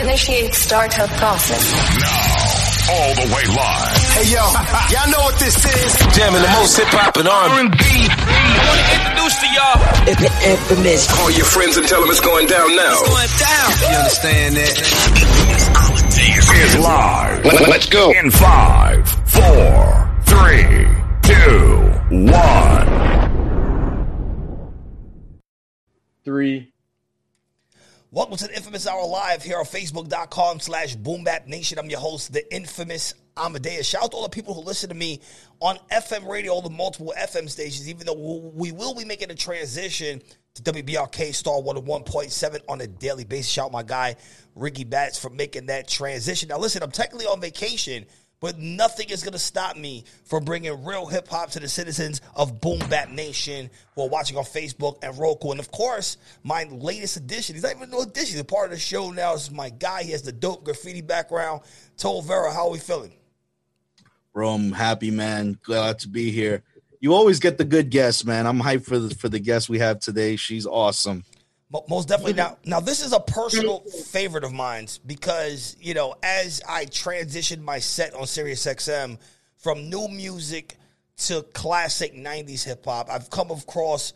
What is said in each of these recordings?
Initiate startup process. Now, all the way live. Hey yo, y'all know what this is. Jamming the most hip hop and R&B. I want to introduce to y'all. Infamous. Call your friends and tell them it's going down now. It's going down. You understand that? Is live. Let- Let's go. In five, four, three, two, one. Three. Welcome to the Inphamus Hour Live here on Facebook.com slash Boombap Nation. I'm your host, the Inphamus Amadeuz. Shout out to all the people who listen to me on FM radio, all the multiple FM stations, even though we will be making a transition to WBRK Star 101.7 on a daily basis. Shout out my guy, Ricky Batts, for making that transition. Now, listen, I'm technically on vacation, but nothing is going to stop me from bringing real hip hop to the citizens of Boom Bap Nation who are watching on Facebook and Roku. And of course, my latest addition, he's not even no addition, he's a part of the show now. This is my guy. He has the dope graffiti background. Tone Viera, how are we feeling? Bro, I'm happy, man. Glad to be here. You always get the good guests, man. I'm hyped for the for the guest we have today. She's awesome. Mo- Most definitely. Mm-hmm. Now, now this is a personal favorite of mine because you know, as I transitioned my set on Sirius XM from new music to classic '90s hip hop, I've come across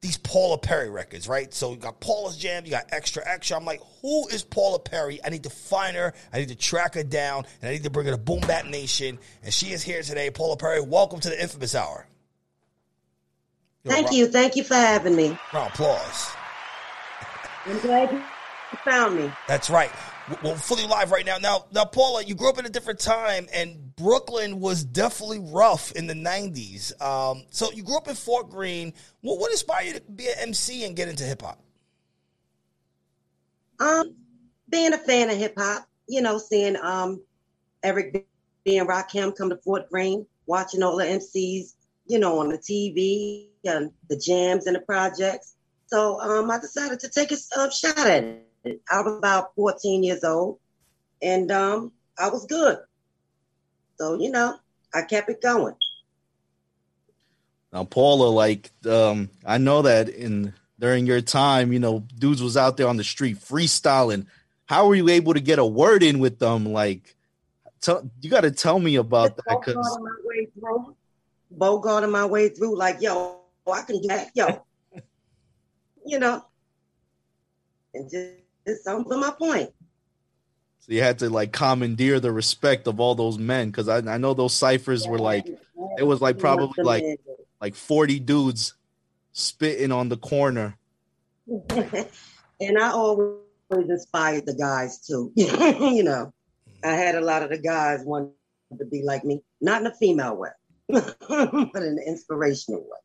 these Paula Perry records, right? So you got Paula's Jam, you got Extra Extra. I'm like, who is Paula Perry? I need to find her. I need to track her down, and I need to bring her to Boom Bap Nation. And she is here today. Paula Perry, welcome to the Inphamus Hour. Yo, Thank you. Thank you for having me. Round applause. I'm glad you found me. That's right. We're fully live right now. Now, now, Paula, you grew up in a different time, and Brooklyn was definitely rough in the '90s. Um, so you grew up in Fort Greene. What, what inspired you to be an MC and get into hip hop? Um, being a fan of hip hop, you know, seeing um Eric B and Rakim come to Fort Greene, watching all the MCs, you know, on the TV and the jams and the projects. So um, I decided to take a uh, shot at it. I was about 14 years old, and um, I was good. So you know, I kept it going. Now, Paula, like, um, I know that in during your time, you know, dudes was out there on the street freestyling. How were you able to get a word in with them? Like, tell, you got to tell me about that because Bogarting my way through. Bogarting my way through, like, yo, I can do that, yo. You know, and just, just some for my point. so you had to like commandeer the respect of all those men because I, I know those ciphers were like it was like probably like like 40 dudes spitting on the corner. and I always inspired the guys too. you know, I had a lot of the guys wanted to be like me, not in a female way, but in an inspirational way.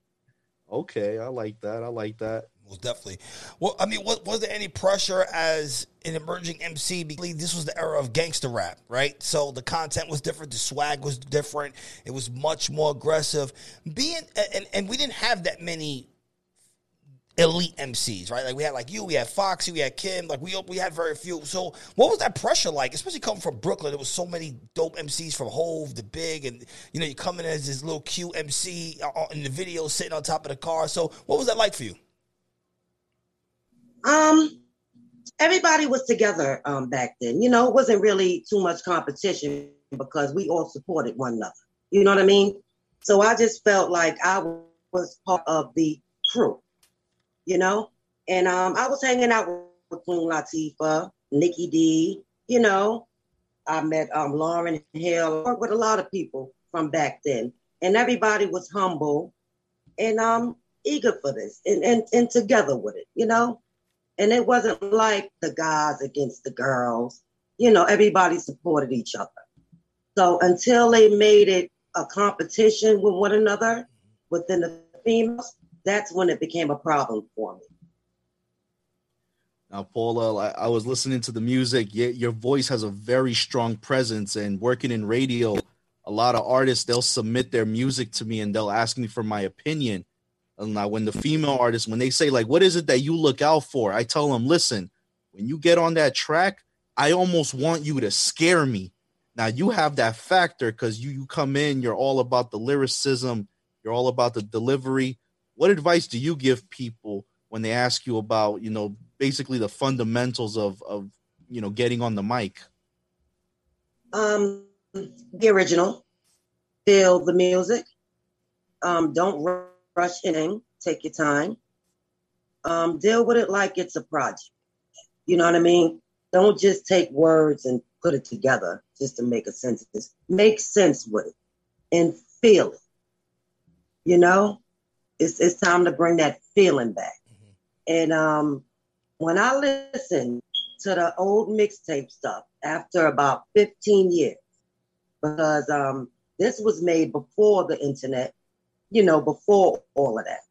Okay, I like that. I like that. Most definitely. Well, I mean, was, was there any pressure as an emerging MC? Because this was the era of gangster rap, right? So the content was different, the swag was different, it was much more aggressive. Being and, and we didn't have that many elite MCs, right? Like we had like you, we had Foxy, we had Kim, like we we had very few. So what was that pressure like? Especially coming from Brooklyn, there was so many dope MCs from Hov, the Big, and you know you come in as this little cute MC uh, in the video, sitting on top of the car. So what was that like for you? Um, everybody was together um back then. You know, it wasn't really too much competition because we all supported one another. You know what I mean? So I just felt like I was part of the crew. You know, and um, I was hanging out with Queen Latifah, Nikki D. You know, I met um Lauryn Hill. Worked with a lot of people from back then, and everybody was humble and um eager for this and and, and together with it. You know. And it wasn't like the guys against the girls. You know, everybody supported each other. So until they made it a competition with one another within the females, that's when it became a problem for me. Now, Paula, I, I was listening to the music. Your, your voice has a very strong presence, and working in radio, a lot of artists they'll submit their music to me and they'll ask me for my opinion. Now, when the female artists, when they say like, "What is it that you look out for?" I tell them, "Listen, when you get on that track, I almost want you to scare me." Now you have that factor because you you come in, you're all about the lyricism, you're all about the delivery. What advice do you give people when they ask you about, you know, basically the fundamentals of of you know getting on the mic? Um, the original. Feel the music. Um, don't rush in. Take your time. Um, deal with it like it's a project. You know what I mean? Don't just take words and put it together just to make a sentence. Make sense with it and feel it. You know, it's it's time to bring that feeling back. And um, when I listen to the old mixtape stuff after about 15 years, because um, this was made before the internet, you know, before all of that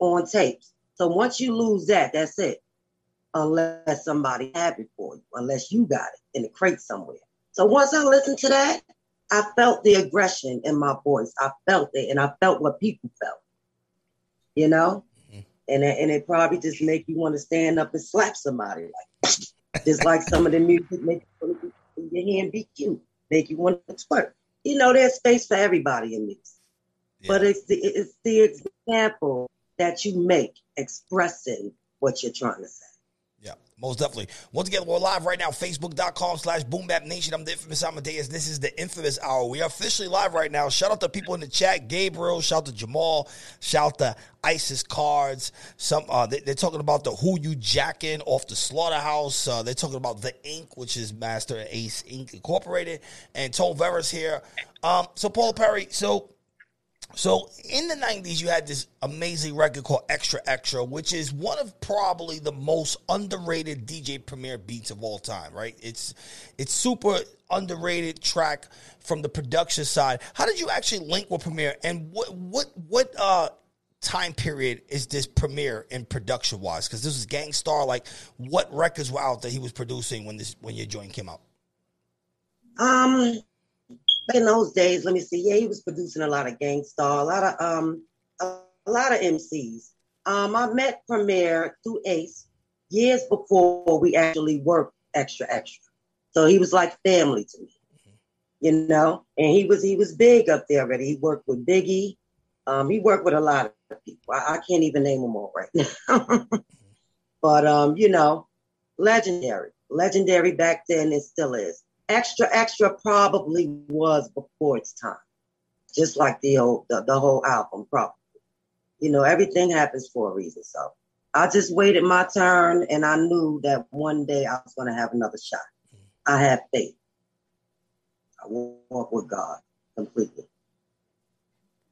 on tapes. So once you lose that, that's it. Unless somebody had it for you, unless you got it in a crate somewhere. So once I listened to that, I felt the aggression in my voice. I felt it, and I felt what people felt. You know, mm-hmm. and it, and it probably just make you want to stand up and slap somebody, like just like some of the music make you want to be, your hand be cute, make you want to twerk. You know, there's space for everybody in this, but it's the it's the example that you make expressing what you're trying to say. Yeah, most definitely. Once again, we're live right now, facebook.com slash boombapnation. I'm the Inphamus Amadeuz. This is the Inphamus Hour. We are officially live right now. Shout out to people in the chat. Gabriel, shout out to Jamal, shout out to ISIS cards. Some uh, they, are talking about the who you jacking off the slaughterhouse. Uh, they're talking about the Ink, which is Masta Ace Inc. Incorporated, and Tone Viera's here. Um, so Paul Perry, so so in the 90s, you had this amazing record called Extra Extra, which is one of probably the most underrated DJ Premier beats of all time, right? It's it's super underrated track from the production side. How did you actually link with Premier and what what what uh time period is this Premier in production wise? Because this was Gang Starr. Like, what records were out that he was producing when this when your joint came out? Um, in those days, let me see. Yeah, he was producing a lot of Gang Starr, a lot of um, a, a lot of MCs. Um, I met Premier through Ace years before we actually worked extra extra. So he was like family to me, you know. And he was he was big up there already. He worked with Biggie. Um, he worked with a lot of people. I, I can't even name them all right now. but um, you know, legendary, legendary back then. It still is. Extra Extra probably was before its time, just like the whole the, the whole album probably. You know, everything happens for a reason. So I just waited my turn, and I knew that one day I was going to have another shot. I have faith. I walk with God completely.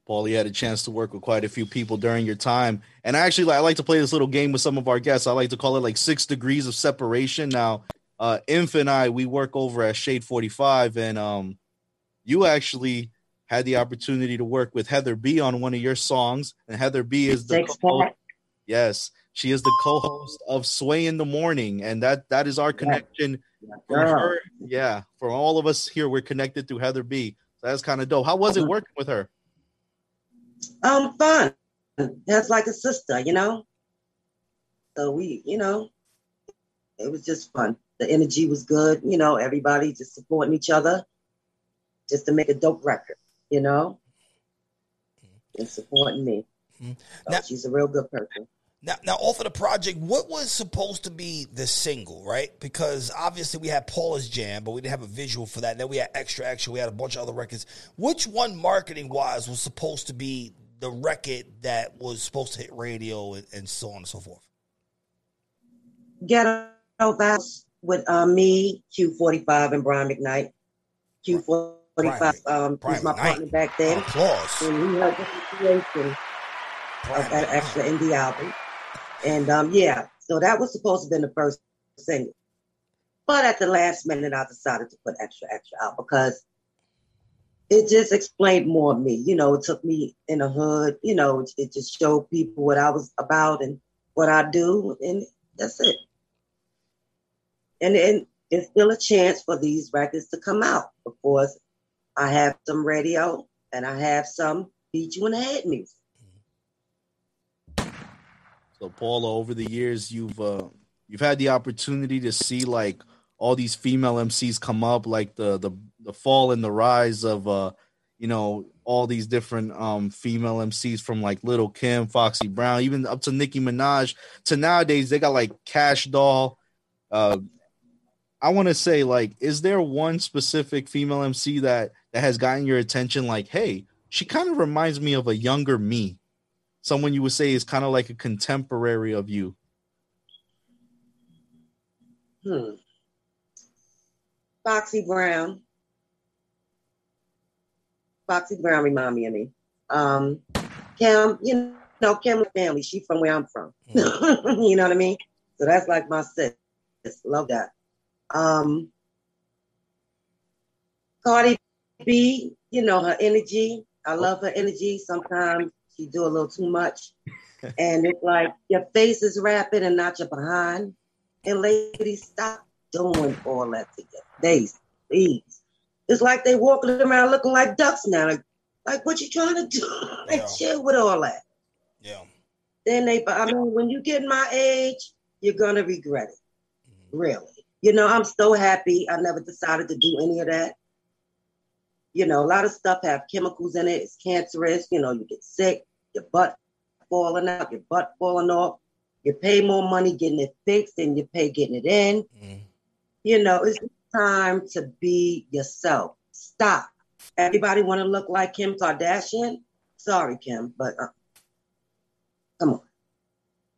Paul, you had a chance to work with quite a few people during your time. And I actually I like to play this little game with some of our guests. I like to call it like six degrees of separation. Now, uh Inf and I, we work over at Shade 45, and um you actually had the opportunity to work with Heather B on one of your songs. And Heather B is the yes, she is the co-host of Sway in the Morning, and that that is our connection. From Girl. her, yeah, for all of us here, we're connected through Heather B. So that's kind of dope. How was it working with her? Um, fun. That's like a sister, you know. So we, you know, it was just fun. The energy was good, you know. Everybody just supporting each other, just to make a dope record, you know, mm-hmm. and supporting me. Mm-hmm. So Now- she's a real good person. Now, now, off of the project, what was supposed to be the single, right? Because obviously we had Paula's Jam, but we didn't have a visual for that. Then we had Extra Action, We had a bunch of other records. Which one, marketing wise, was supposed to be the record that was supposed to hit radio and, and so on and so forth? Ghetto Vows with uh, me, Q45, and Brian McKnight. Q45 um, Brian was my McKnight. partner back then. Applause. And he helped the. Brian of that extra indie album. And um, yeah, so that was supposed to have been the first single. But at the last minute, I decided to put extra, extra out because it just explained more of me. You know, it took me in the hood, you know, it, it just showed people what I was about and what I do. And that's it. And, then it's still a chance for these records to come out because I have some radio and I have some beat you in the head music. So Paula, over the years, you've uh, you've had the opportunity to see like all these female MCs come up, like the the the fall and the rise of uh, you know, all these different um female MCs from like Little Kim, Foxy Brown, even up to Nicki Minaj. To nowadays, they got like Kash Doll. Uh, I want to say, like, is there one specific female MC that that has gotten your attention? Like, hey, she kind of reminds me of a younger me, someone you would say is kind of like a contemporary of you. Hmm. Foxy Brown. Foxy Brown remind me of me. Um, Kim, you know, Kim family. She from where I'm from. you know what I mean? So that's like my sis. Love that. Um, Cardi B, you know her energy. I love her energy. Sometimes she do a little too much, and it's like your face is rapid and not your behind. And ladies, stop doing all that together. Days, please. It's like they walking around looking like ducks now. Like, like what you trying to do? like Yeah. chill with all that. Yeah. Then they, I mean, when you get my age, you're gonna regret it. Mm-hmm. Really. You know, I'm so happy I never decided to do any of that. You know, a lot of stuff have chemicals in it. It's cancerous. You know, you get sick, your butt falling out, your butt falling off. You pay more money getting it fixed than you pay getting it in. Mhm. You know, it's time to be yourself. Stop. Everybody want to look like Kim Kardashian. Sorry, Kim, but uh, come on.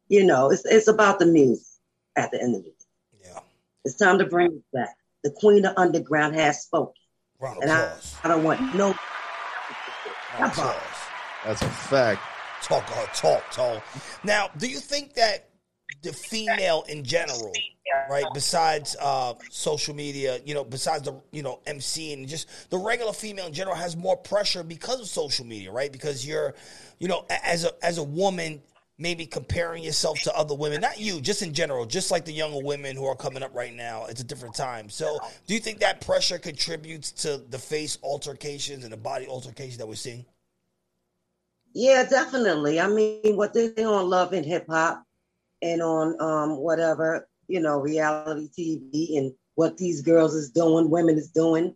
You know, it's it's about the music at the end of the day. It's time to bring it back. The queen of underground has spoken. Round And I, applause. I don't want no Round of applause. That's a fact. Talk, uh, talk, talk. Now, do you think that the female in general, right, besides uh, social media, you know, besides the, you know, MC and just the regular female in general has more pressure because of social media, right? Because you're, you know, as a as a woman, maybe comparing yourself to other women, not you, just in general, just like the younger women who are coming up right now. It's a different time. So, do you think that pressure contributes to the face altercations and the body altercations that we're seeing? Yeah, definitely. I mean, what they on Love and Hip Hop and on um whatever, you know, reality TV and what these girls is doing, women is doing.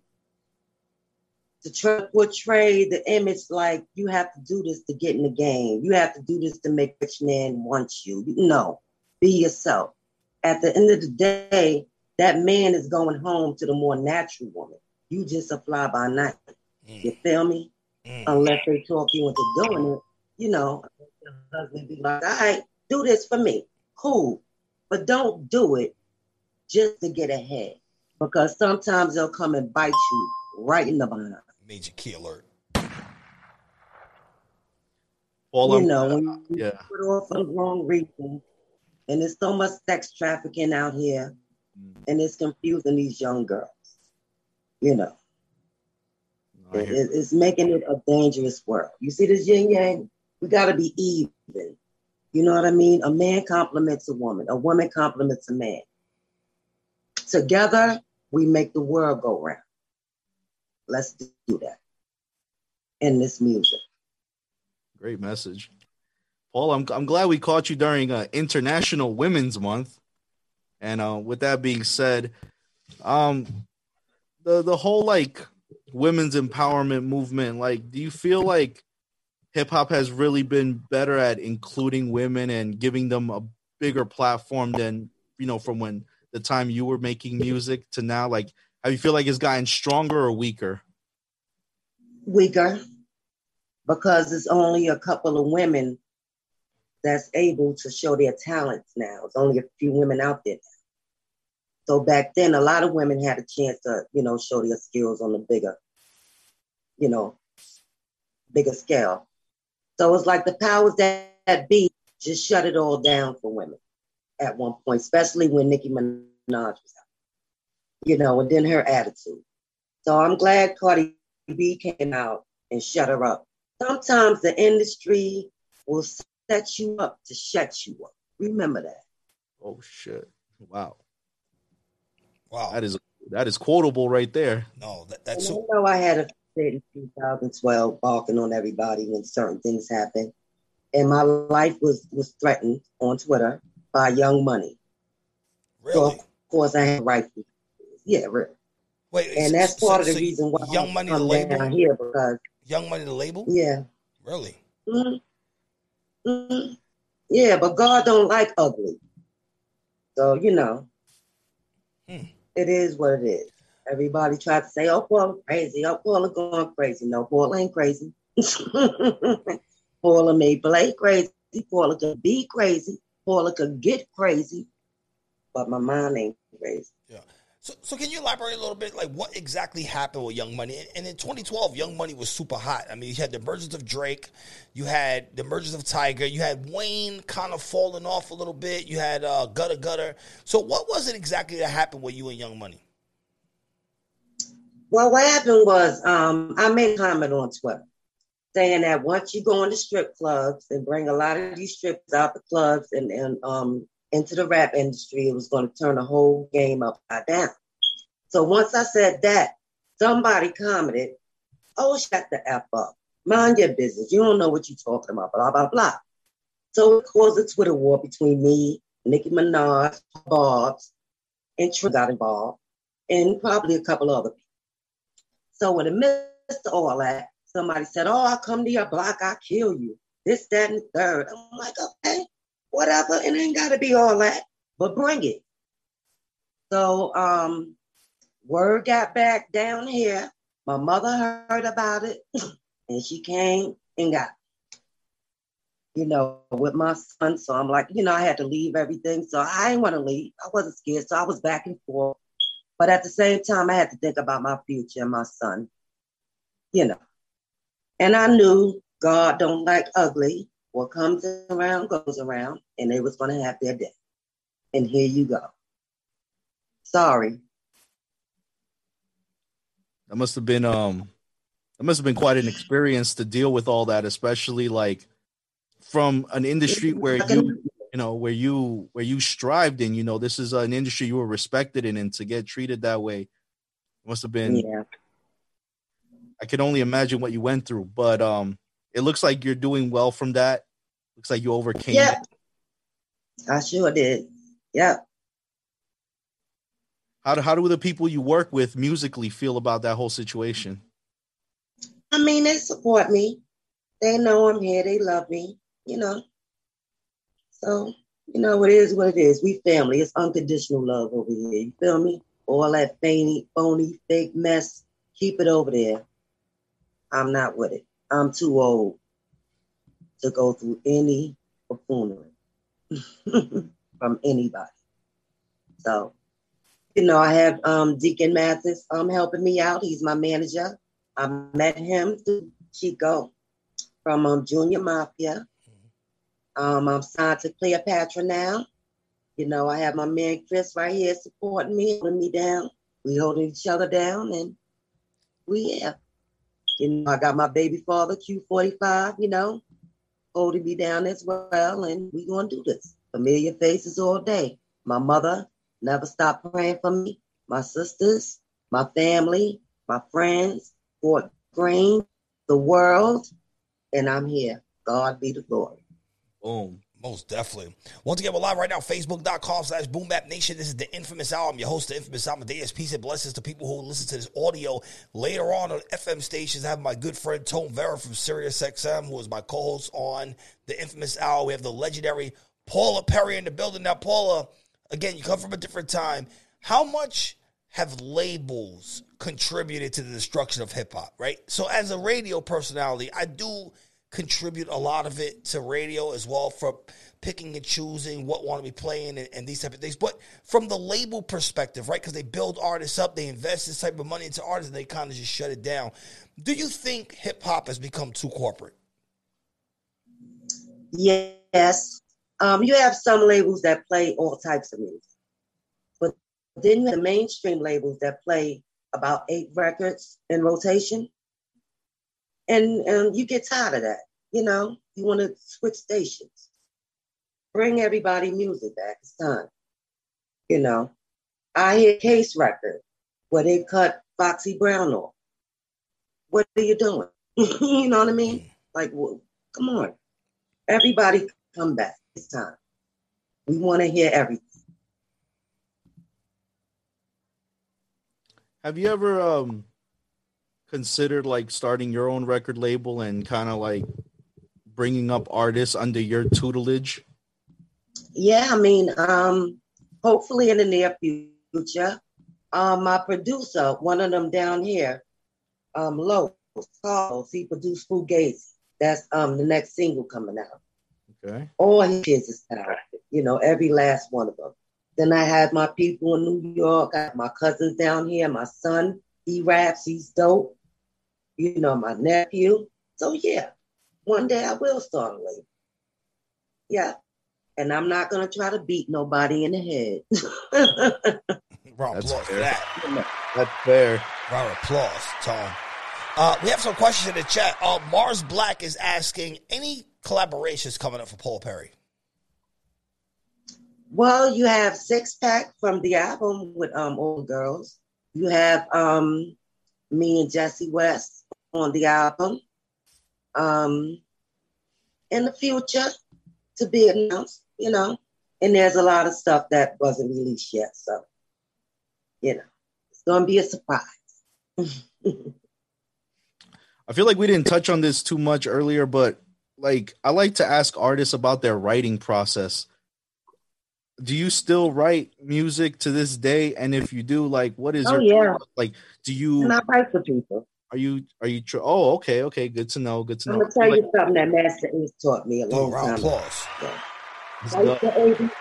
To try portray the image like you have to do this to get in the game. You have to do this to make rich man want you. No, be yourself. At the end of the day, that man is going home to the more natural woman. You just a fly by night. You feel me? Mm. unless they talk you into doing it, you know, your husband be like, all right, do this for me. Cool. But don't do it just to get ahead. Because sometimes they'll come and bite you right in the behind. Major key alert. Paul, you I'm- know, when you yeah. put off for the wrong reason. And there's so much sex trafficking out here, and it's confusing these young girls. You know, it, it- it's making it a dangerous world. You see this yin yang? We got to be even. You know what I mean? A man compliments a woman, a woman compliments a man. Together, we make the world go round. Let's do that. In this music. Great message. Paul, I'm I'm glad we caught you during uh, International Women's Month. And uh, with that being said, um the the whole like women's empowerment movement, like do you feel like hip hop has really been better at including women and giving them a bigger platform than, you know, from when the time you were making music to now like have you feel like it's gotten stronger or weaker? Weaker because it's only a couple of women that's able to show their talents now. It's only a few women out there. So back then, a lot of women had a chance to, you know, show their skills on the bigger, you know, bigger scale. So it's like the powers that, that be just shut it all down for women at one point, especially when Nicki Minaj was out, you know, and then her attitude. So I'm glad Cardi B came out and shut her up. Sometimes the industry will set you up to shut you up. Remember that. Oh shit. Wow. Wow. That is that is quotable right there. no, that, And that's I know I had a fit in 2012 barking on everybody when certain things happened. And my life was, was threatened on Twitter by Young Money. So, Really? of course, I had right. Yeah, really. Wait, And so- that's so- part of the so reason why Young Money the label. down here because, Young Money the label. yeah. Really? Mhm. Mhm. Yeah, but God don't like ugly. So, you know, Hmm. it is what it is. Everybody tried to say, "Oh, Paula crazy. Oh, Paula going crazy." No, Paula ain't crazy. Paula may play crazy. Paula could be crazy. Paula could get crazy, but my mind ain't crazy. Yeah. So, so can you elaborate a little bit, like what exactly happened with Young Money? And in 2012, Young Money was super hot. I mean, you had the emergence of Drake, you had the emergence of Tyga, you had Wayne kind of falling off a little bit, you had uh, Gudda Gudda. So, what was it exactly that happened with you and Young Money? Well, what happened was um, I made a comment on Twitter saying that once you go into strip clubs and bring a lot of these strippers out the clubs and, and um, into the rap industry, it was going to turn the whole game upside down. So once I said that, somebody commented, "Oh, shut the f up, mind your business. You don't know what you're talking about." Blah blah blah. So it caused a Twitter war between me, Nicki Minaj, Bobs, and Trey got involved, and probably a couple other people. So in the midst of all that, somebody said, Oh, I'll come to your block, I'll kill you. This, that, and third. I'm like, okay, whatever. It ain't gotta be all that, but bring it. So um word got back down here. My mother heard about it and she came and got you know, with my son. So I'm like, you know, I had to leave everything. So I didn't want to leave. I wasn't scared. So I was back and forth. But at the same time, I had to think about my future and my son, you know. And I knew God don't like ugly. What comes around goes around, and they was going to have their day. And here you go. Sorry. That must have been um that must have been quite an experience to deal with all that, especially like from an industry where you you know where you where you strived in you know this is an industry you were respected in and to get treated that way must have been Yeah. i can only imagine what you went through but um it looks like you're doing well from that looks like you overcame Yeah. it. I sure did. Yeah. how do, how do the people you work with musically feel about that whole situation I mean, they support me. They know I'm here. They love me, you know. So, you know, it is what it is. We family. It's unconditional love over here. You feel me? All that phony, phony, fake mess, keep it over there. I'm not with it. I'm too old to go through any buffoonery from anybody. So, you know, I have um, Deacon Mathis um, helping me out. He's my manager. I met him through Chico from um, Junior Mafia. Um, I'm signed to Cleopatra now. You know, I have my man Chris right here supporting me, holding me down. We holding each other down, and we yeah. You know, I got my baby father Q45. You know, holding me down as well, and we gonna do this. Familiar faces all day. My mother never stopped praying for me. My sisters, my family, my friends, Fort Green, the world, and I'm here. God be the glory. boom Most definitely. Once again, we're live right now, facebook.com slash Boom Bap Nation. This is the Inphamus Hour. I'm your host, the Inphamus Amadeuz. Peace and blessings to people who listen to this audio later on on FM stations. I have my good friend Tone Viera from Sirius XM, who is my co-host on the Inphamus Hour. We have the legendary Paula Perry in the building. Now, Paula, again, you come from a different time. How much have labels contributed to the destruction of hip hop, right? So, as a radio personality, I do contribute a lot of it to radio as well for picking and choosing what want to be playing and, and these type of things. But from the label perspective, right? Because they build artists up, they invest this type of money into artists, and they kind of just shut it down. Do you think hip hop has become too corporate? Yes. Um, you have some labels that play all types of music. But then you have the mainstream labels that play about eight records in rotation. And and you get tired of that. You know, you want to switch stations. Bring everybody music back. It's time. You know. I hear case record where they cut Foxy Brown off. What are you doing? you know what I mean? Like, well, come on. Everybody come back. It's time. We want to hear everything. have you ever um considered like starting your own record label and kind of like bringing up artists under your tutelage Yeah, I mean, um, hopefully in the near future. Um, my producer, one of them down here, um, Lowe's, Carlos, he produced Fugazi. That's um the next single coming out. Okay. All his kids is talented, you know, every last one of them. Then I have my people in New York, I have my cousins down here, my son, he raps, he's dope. You know, my nephew. So yeah, one day I will start a label. Yeah. And I'm not gonna try to beat nobody in the head. Round That's applause for fair. that. That's fair. Round of applause, Tom. Uh, we have some questions in the chat. Uh, Mars Black is asking any collaborations coming up for Paul Perry. Well, you have Six Pack from the album with um Old Girls. You have um me and Jesse West on the album. Um in the future to be announced, you know. And there's a lot of stuff that wasn't released yet. So, you know, it's gonna be a surprise. I feel like we didn't touch on this too much earlier, but like I like to ask artists about their writing process. Do you still write music to this day? And if you do, like, what is Oh, your yeah. like? Do you And I write for people. are you are you? Tr- oh, okay, okay, good to know. Good to know. I'm gonna tell Like, you something that Masta Ace taught me a long time of ago. applause. Yeah. Write the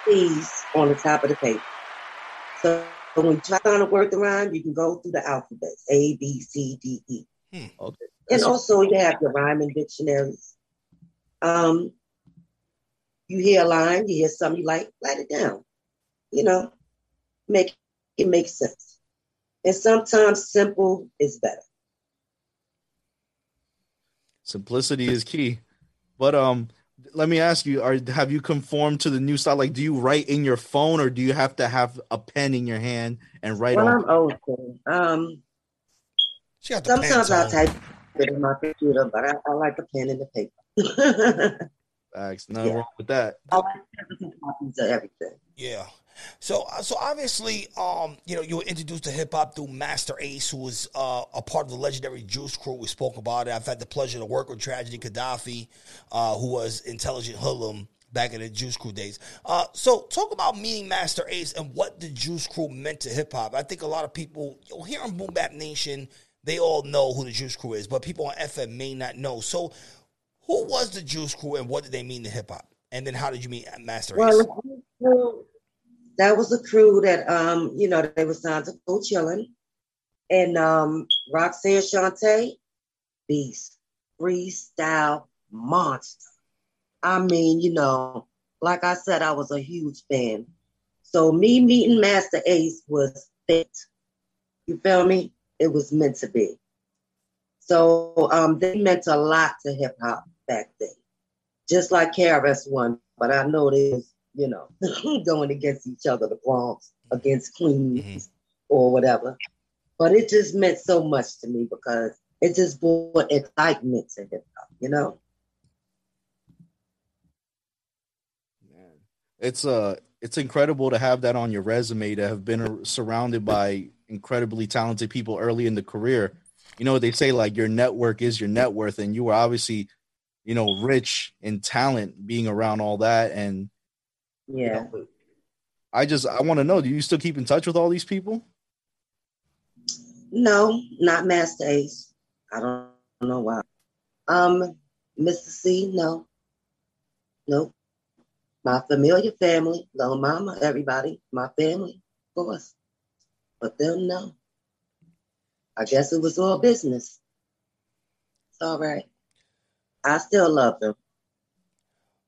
ABCs on the top of the paper. So when you try to work around, you can go through the alphabet A, B, C, D, E. Okay. And That's- also you have your rhyming dictionaries. Um, you hear a line, you hear something you like, write it down. You know, make it make sense. And sometimes simple is better. Simplicity is key. But um let me ask you, are have you conformed to the new style? Like do you write in your phone or do you have to have a pen in your hand and write Well, on I'm old school. Um, She got sometimes I type it in my computer, but I, I like a pen and the paper. facts? Nothing Yeah. wrong with that. I copies of everything. Yeah. So, uh, so obviously, um, you know, you were introduced to hip hop through Masta Ace, who was uh, a part of the legendary Juice Crew. We spoke about it. I've had the pleasure to work with Tragedy Khadafi, uh, who was Intelligent Hoodlum back in the Juice Crew days. Uh, so, talk about meeting Masta Ace and what the Juice Crew meant to hip hop. I think a lot of people you know, here on Boom Bap Nation, they all know who the Juice Crew is, but people on FM may not know. So, who was the Juice Crew and what did they mean to hip hop? And then, how did you meet Masta Ace? Well, that was a crew that um, you know, they were signed to Cold Chillin'. And um Roxanne Shante, Beast, freestyle monster. I mean, you know, like I said, I was a huge fan. So me meeting Masta Ace was fit. You feel me? It was meant to be. So um, they meant a lot to hip hop back then, just like KRS One. But I know they was, you know, going against each other, the Bronx against Queens or whatever. But it just meant so much to me because it just brought excitement to hip hop, you know. Man, it's uh it's incredible to have that on your resume to have been surrounded by incredibly talented people early in the career. You know what they say like your network is your net worth and you were obviously you know rich in talent being around all that and you Yeah. know, I just I want to know do you still keep in touch with all these people? No, not Masta Ace. I don't know why. Um, Mr. C, no. Nope. My familiar family, little mama, everybody, my family, of course. But them, no. I guess it was all business. It's all right. I still love them.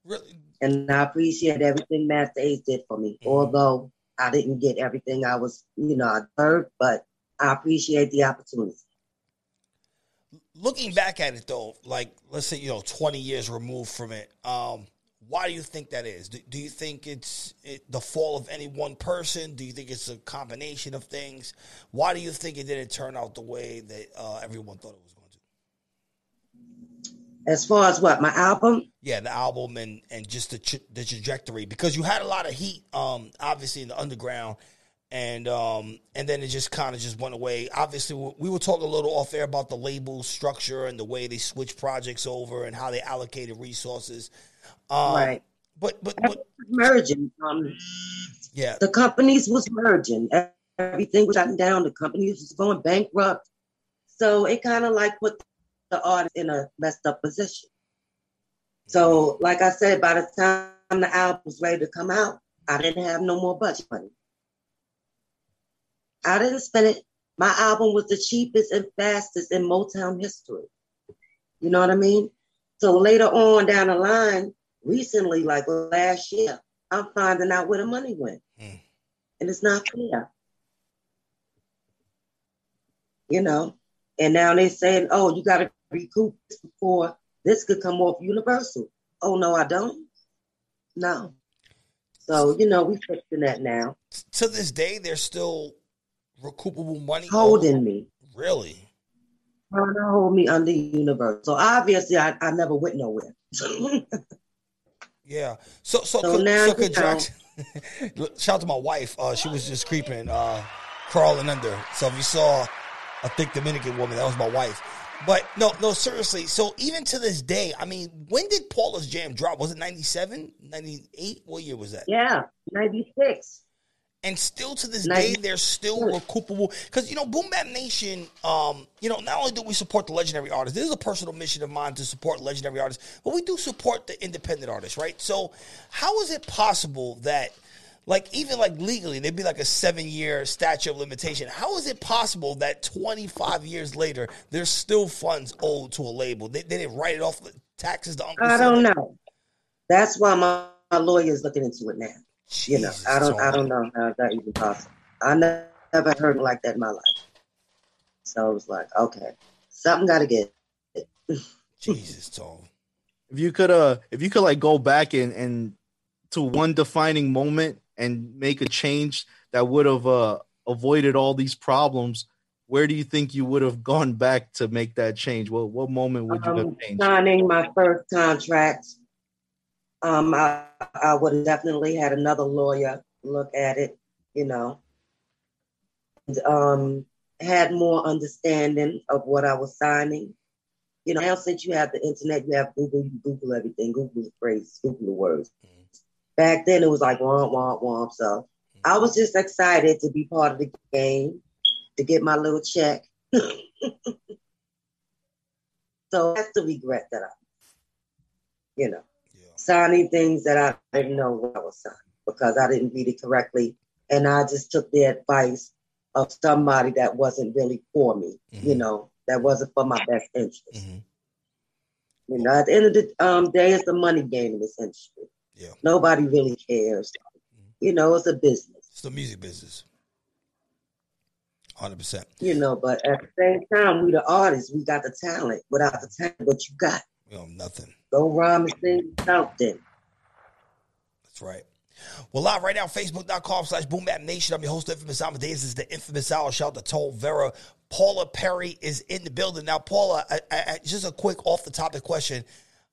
Really, And I appreciate everything Masta Ace did for me. Mhm. Although I didn't get everything I was, you know, I heard, but I appreciate the opportunity. looking back at it though, like let's say you know twenty years removed from it, um, why do you think that is? Do, do you think it's it, the fall of any one person? Do you think it's a combination of things? Why do you think it didn't turn out the way that uh, everyone thought it was? As far as what, my album? Yeah, the album and and just the tra- the trajectory because you had a lot of heat, um, obviously in the underground, and um, and then it just kind of just went away. Obviously, we we were talking a little off air about the label structure and the way they switched projects over and how they allocated resources. Um, right. But but but Merging. Um, yeah, the companies was merging. everything was shutting down. The companies was going bankrupt. So it kind of like put the artist in a messed up position. So, like I said, by the time the album was ready to come out, I didn't have no more budget money. I didn't spend it. My album was the cheapest and fastest in Motown history. You know what I mean? So later on down the line, recently, like last year, I'm finding out where the money went. Mm. And it's not clear. You know, and now they're saying, oh, you got to recoup this before this could come off Universal. Oh, no, I don't. No. So, you know, we fixing that now. To this day, there's still recoupable money Holding owed? me. Really? Trying to hold me under Universal. So obviously, I, I never went nowhere. Yeah. So so So so, now so could. Shout out to my wife. Uh, she was just creeping, uh, crawling under. So if you saw a thick Dominican woman, that was my wife. But no, no, seriously. So even to this day, I mean, when did Paula's Jam drop? Was it 97, 98? What year was that? yeah, 96. And still to this day, they're still recoupable because you know, Boom Bap Nation. Um, you know, not only do we support the legendary artists, this is a personal mission of mine to support legendary artists, but we do support the independent artists, right? So, how is it possible that, like, even like legally, there'd be like a seven year statute of limitation? How is it possible that twenty five years later, there's still funds owed to a label? They, they didn't write it off the taxes to Uncle I don't know. That's why my, my lawyer is looking into it now. You know, I don't I don't know how that even possible. I ne- never heard like that in my life. So it was like, okay, something got to get. Jesus, Tone. if you could uh if you could like go back and and to one defining moment and make a change that would have uh avoided all these problems where do you think you would have gone back to make that change what what moment would you have Um, changed signing my first contract, um, I, I would have definitely had another lawyer look at it, you know, and, um, had more understanding of what I was signing. You know, now since you have the internet, you have Google, you Google everything. Google the phrases, Google the words. Back then, it was like womp womp womp. So I was just excited to be part of the game, to get my little check. so that's the regret that I, you know, Yeah. signing things that I didn't know what I was signing because I didn't read it correctly, and I just took the advice of somebody that wasn't really for me. You Mhm. know, that wasn't for my best interest. Mhm. You know, at the end of the um, day, it's a money game in this industry. Yeah. Nobody really cares. Mm-hmm. You know, it's a business. It's the music business. Hundred percent. You know, but at the same time, we the artists, we got the talent. Without the talent, what you got? You know nothing. Go rhyme and sing something. That's right. Well, live right now, Facebook.com slash Boom Nation. I'm your host, Inphamus Amadeuz. This is the Inphamus Hour. Shout out to Tone Viera. Paula Perry is in the building. Now, Paula, I, I- just a quick off the topic question.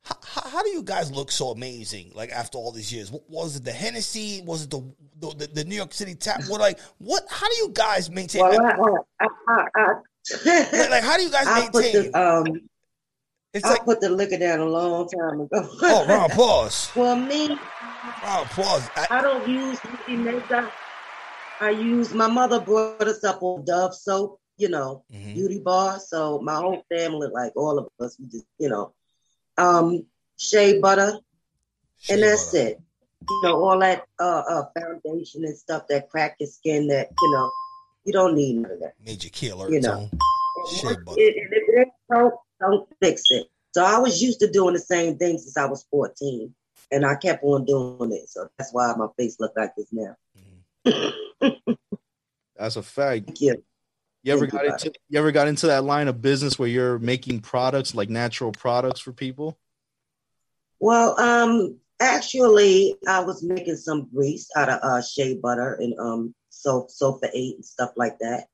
How, how, how do you guys look so amazing, like, after all these years? Was it the Hennessy? Was it the the, the New York City tap? What, like, what, how do you guys maintain? Well, like, I, I, I, like, I, how do you guys maintain? the um, it's I like, put the liquor down a long time ago. oh, round of applause. For me, Round of applause. I, don't use beauty makeup. I use my mother brought us up on Dove soap, you know, Mhm. beauty bar. So my whole family, like all of us, we just, you know, um, shea butter, Shea and that's butter. it. You know, all that uh, uh foundation and stuff that crack your skin. That you know, you don't need none of that. Major key alert You know. Shea butter. it- If it ain't broke, don't fix it. So I was used to doing the same thing since I was 14. And I kept on doing it. So that's why my face looked like this now. that's a fact Thank you. You ever got into you ever got into that line of business where you're making products like natural products for people Well, um, actually, I was making some grease out of uh, shea butter and um, soap, sofa eight and stuff like that.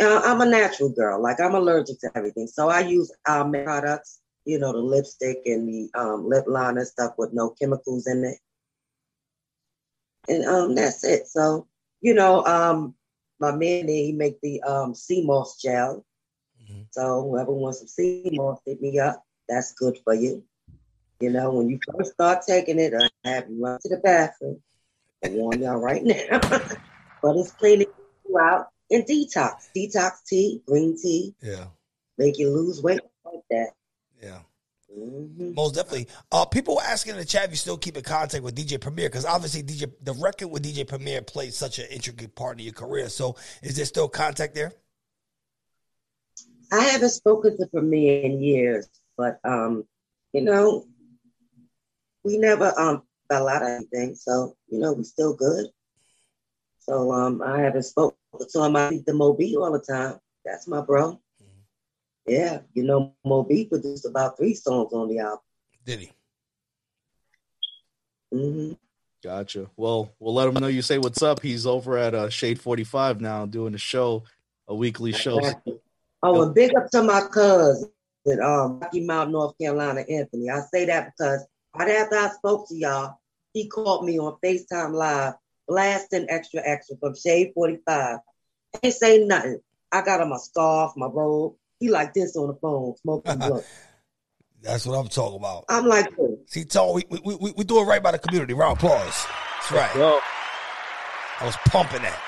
Uh, I'm a natural girl. Like I'm allergic to everything, so I use our products. You know, the lipstick and the um, lip liner stuff with no chemicals in it, and um, that's it. So, you know, um, my man there, he make the um, sea moss gel. Mhm. So whoever wants some sea moss, hit me up. That's good for you. You know, when you first start taking it, I have you run to the bathroom. I warn y'all right now. but it's cleaning you out and detox. Detox tea, green tea, Yeah. make you lose weight like that. Yeah. Hmm Most definitely. Uh, people were asking in the chat if you still keep in contact with DJ Premier because obviously DJ the record with DJ Premier played such an intricate part of your career. So is there still contact there? I haven't spoken to Premier in years, but um, you know, we never um fell out of anything, so you know, we still good. So um, I haven't spoken to him. I speak the Moby all the time. That's my bro. Yeah, you know, Moby produced about three songs on the album. Did he? hmm Gotcha. Well, we'll let him know you say what's up. He's over at uh, Shade 45 now doing a show, a weekly show. Oh, and big up to my cousin at um, Rocky Mount, North Carolina, Anthony. I say that because right after I spoke to y'all, he called me on FaceTime Live, blasting extra extra from Shade 45. Ain't say nothing. I got on my scarf, my robe. He like this on the phone, smoking blunt. That's what I'm talking about. I'm like, "Oh, See, Tone, we, we, we, we do it right by the community. Round of applause. That's right. Yo, I was pumping that.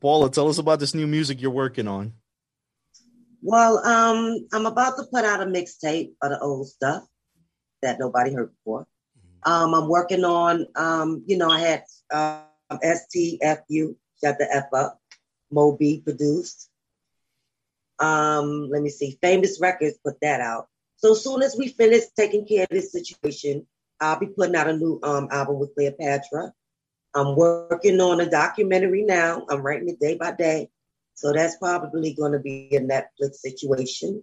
Paula, tell us about this new music you're working on. well, um, I'm about to put out a mixtape of the old stuff that nobody heard before. Um, I'm working on, um, you know, I had um, STFU, shut the F up, Moby produced. Um, let me see, Famous Records put that out. So as soon as we finish taking care of this situation, I'll be putting out a new um, album with Cleopatra. I'm working on a documentary now. I'm writing it day by day. So that's probably going to be a Netflix situation.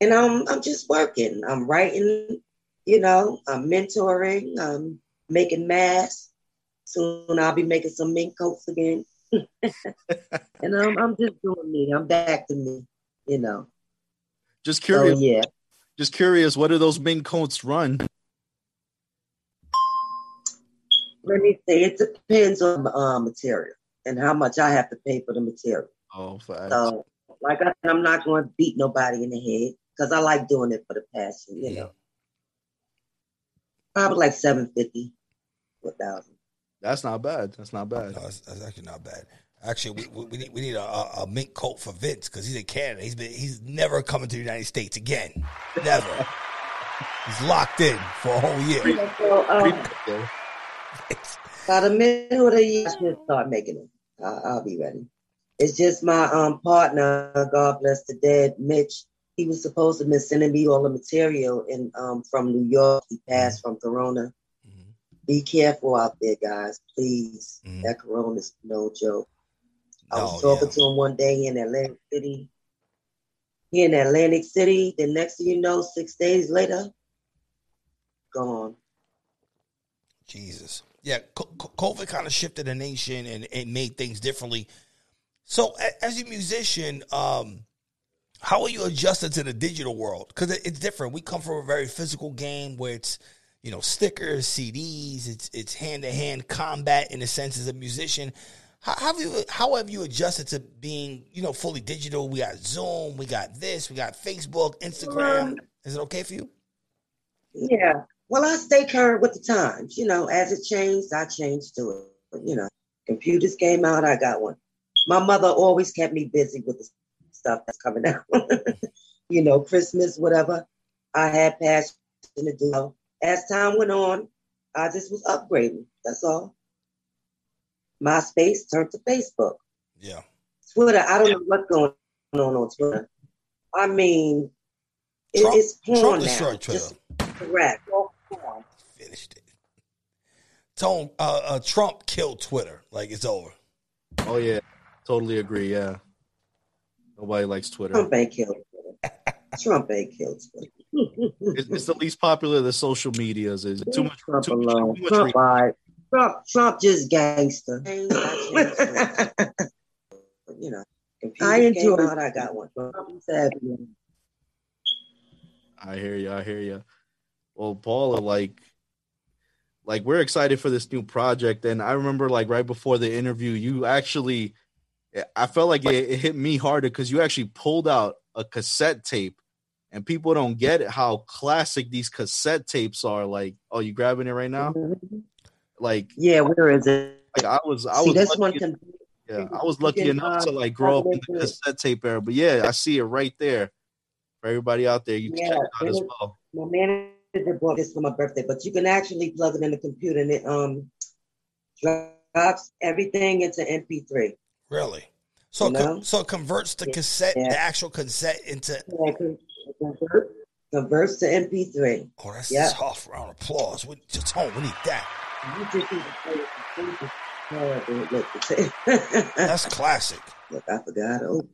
And I'm I'm just working. I'm writing, you know, I'm mentoring, I'm making masks. Soon I'll be making some mink coats again. and I'm I'm just doing me. I'm back to me, you know. Just So curious. yeah. Just curious. What do those mink coats run? Let me see. It depends on the uh, material and how much I have to pay for the material. Oh, facts. So, like I said, I'm not going to beat nobody in the head because I like doing it for the passion, you know. Probably like seven fifty, a thousand. That's not bad. That's not bad. No, that's, that's actually not bad. Actually, we, we, we need we need a, a, a mink coat for Vince because he's in Canada. He's been he's never coming to the United States again. Never. he's locked in for a whole year. So, um, Yeah. by the middle of the year, I should start making it. I'll, I'll be ready. It's just my um partner, God bless the dead, Mitch. He was supposed to be sending me all the material in um from New York. He passed from Corona. Be careful out there, guys. Please. Mhm. That Corona is no joke. I was No, talking yeah. to him one day in Atlantic City. He in Atlantic City. The next thing you know, six days later, gone. Jesus. Yeah, co- co- COVID kind of shifted the nation and it made things differently. So, as a musician, um, how are you adjusted to the digital world? Because it's different. We come from a very physical game where it's, you know, stickers, CDs. It's it's hand to hand combat in a sense as a musician. How how have you how have you adjusted to being you know fully digital? We got Zoom, we got this, we got Facebook, Instagram. Um, Is it okay for you? Yeah. Well, I stay current with the times. You know, as it changed, I changed to it. But, you know, computers came out, I got one. My mother always kept me busy with the stuff that's coming out. you know, Christmas, whatever. I had passion to do. As time went on, I just was upgrading. That's all. MySpace turned to Facebook. Yeah. Twitter, I don't know what's going on on Twitter. I mean, it, Trump- it's porn Trump now. destroyed Twitter. Just correct. All porn. Finished it. Tone, uh, uh, Trump killed Twitter. Like it's over. Oh yeah, totally agree. Yeah, nobody likes Twitter. Trump ain't killed Twitter. Trump ain't killed Twitter. It's, it's the least popular of the social medias. Is too much. Trump Too much, alone. too much Trump, re- all right. Trump, Trump just gangster. you know, I enjoy it. I got one. Trump is happy. I hear you. I hear you. Well, Paula, uh, like, like we're excited for this new project, and I remember like right before the interview, you actually, I felt like it, it hit me harder because you actually pulled out a cassette tape, and people don't get it how classic these cassette tapes are. Like, oh, you grabbing it right now? Like, Yeah, where is it? like I was, I See, was this one lucky, can. yeah, I was lucky can, enough to uh, like grow up in the cassette tape era. But yeah, I see it right there for everybody out there. You can Yeah, check it out as well. My manager bought this for my birthday, but you can actually plug it in the computer and it um drops everything into MP3. Really? So, You it co- so it converts the cassette, Yeah. the actual cassette into. Yeah, it con- it convert- Converts to MP3. Oh, that's Yeah. tough. Round of applause. We, just home. We need that. That's classic. Look, I forgot. Oh,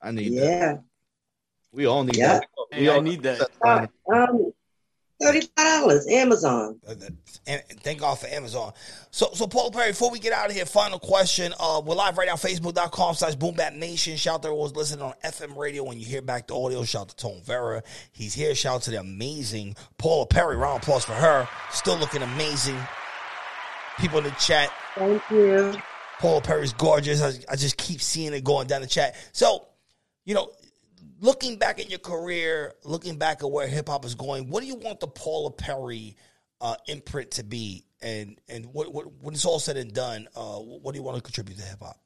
I need that. yeah. We all need Yeah. that. Hey, We I all need that. cassette Uh, um, thirty-five dollars, Amazon. Uh, And and thank God for Amazon. So, so Paul Perry, before we get out of here, final question. Uh, we're live right now, facebook.com slash Boombap Nation. Shout out to everyone's listening on FM radio. When you hear back the audio, shout out to Tone Viera. He's here. Shout out to the amazing Paula Perry. Round of applause for her. Still looking amazing. People in the chat. Thank you. Paula Perry's gorgeous. I, I just keep seeing it going down the chat. So, you know, looking back at your career, looking back at where hip hop is going, what do you want the Paula Perry uh, imprint to be? And and what, what when it's all said and done, uh, what do you want to contribute to hip hop?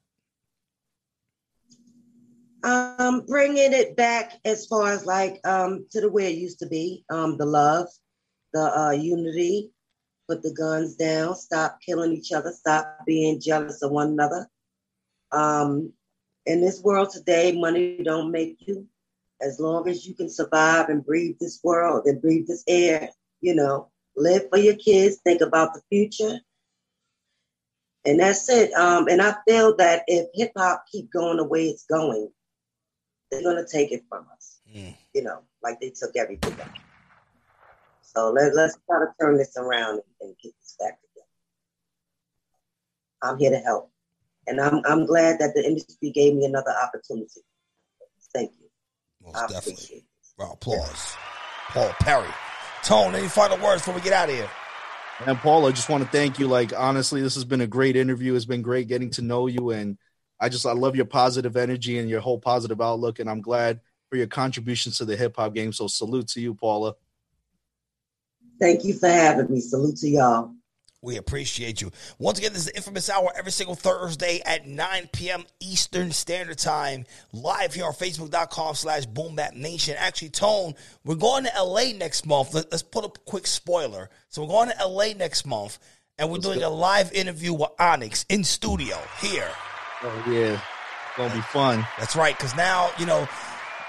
Um, bringing it back as far as like um to the way it used to be. Um, the love, the uh, unity, put the guns down, stop killing each other, stop being jealous of one another. Um, in this world today, money don't make you. As long as you can survive and breathe this world and breathe this air, you know, live for your kids, think about the future. And that's it. Um, and I feel that if hip hop keep going the way it's going, they're gonna take it from us. Mm. You know, like they took everything back. So let, let's try to turn this around and, and get this back together. I'm here to help. And I'm I'm glad that the industry gave me another opportunity. Thank you. Most I definitely. appreciate it. Applause. Paul Perry. Tone, any final words before we get out of here? And Paul, I just want to thank you. Like honestly, this has been a great interview. It's been great getting to know you, and I just I love your positive energy and your whole positive outlook. And I'm glad for your contributions to the hip hop game. So salute to you, Paula. Thank you for having me. Salute to y'all. We appreciate you. Once again, this is the Inphamus Hour every single Thursday at 9 p.m. Eastern Standard Time, live here on Facebook.com slash Boom Bap Nation. Actually, Tone, we're going to LA next month. Let, us put a quick spoiler. So we're going to LA next month, and we're doing a live interview with Onyx in studio here. Oh yeah, it's gonna be fun. That's right, because now, you know,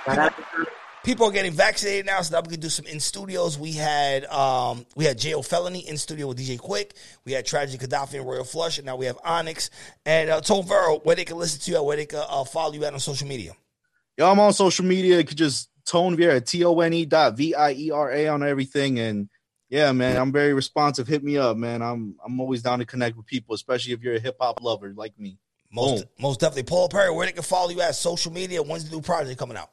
Shout out to people are getting vaccinated now, so now we can do some in studios. We had um we had J.O. Felony in studio with DJ Quik. We had Tragedy Khadafi and Royal Flush, and now we have Onyx and uh, Tone Viera, where they can listen to you, at, where they can uh, follow you at on social media. Yo, I'm on social media. You could just tone Viera, T O N E dot V I E R A on everything. And yeah, man, I'm very responsive. Hit me up, man. I'm I'm always down to connect with people, especially if you're a hip hop lover like me. Most Boom. most definitely, Paul Perry, where they can follow you at social media. When's the new project coming out?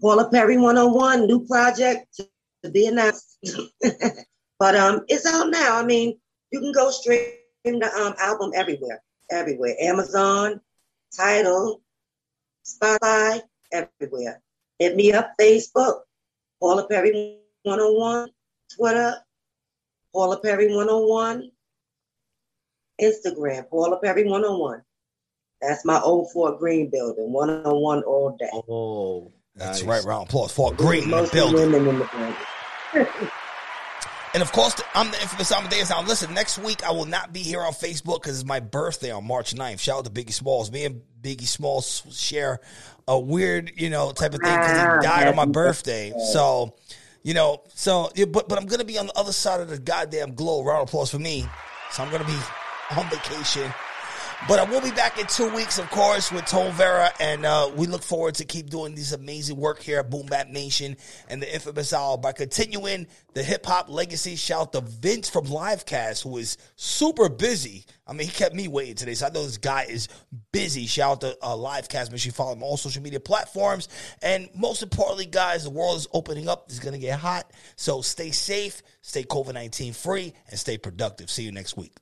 Paula Perry 101, new project to, be announced. but um, it's out now. I mean, you can go stream the um, album everywhere, everywhere. Amazon, Tidal, Spotify, everywhere. Hit me up, Facebook, Paula Perry 101, Twitter, Paula Perry 101, Instagram, Paula Perry 101. That's my old Fort Greene building, 101 all day. Oh, That's nice. right, round applause. for Green in the building. in the. And of course, I'm the Inphamus Amadeuz. Now, listen, next week I will not be here on Facebook because it's my birthday on March 9th. Shout out to Biggie Smalls. Me and Biggie Smalls share a weird, you know, type of thing because he Ah, died on my birthday. So, you know, so, but, but I'm going to be on the other side of the goddamn globe. Round of applause for me. So I'm going to be on vacation. But I will be back in two weeks, of course, with Tone Viera, and uh, we look forward to keep doing this amazing work here at Boom Bap Nation and the Inphamus Hour by continuing the hip hop legacy. Shout out to Vince from Livecast, who is super busy. I mean, he kept me waiting today, so I know this guy is busy. Shout out to uh, Livecast. Make sure you follow him on all social media platforms. And most importantly, guys, the world is opening up. It's going to get hot. So stay safe, stay COVID 19 free, and stay productive. See you next week.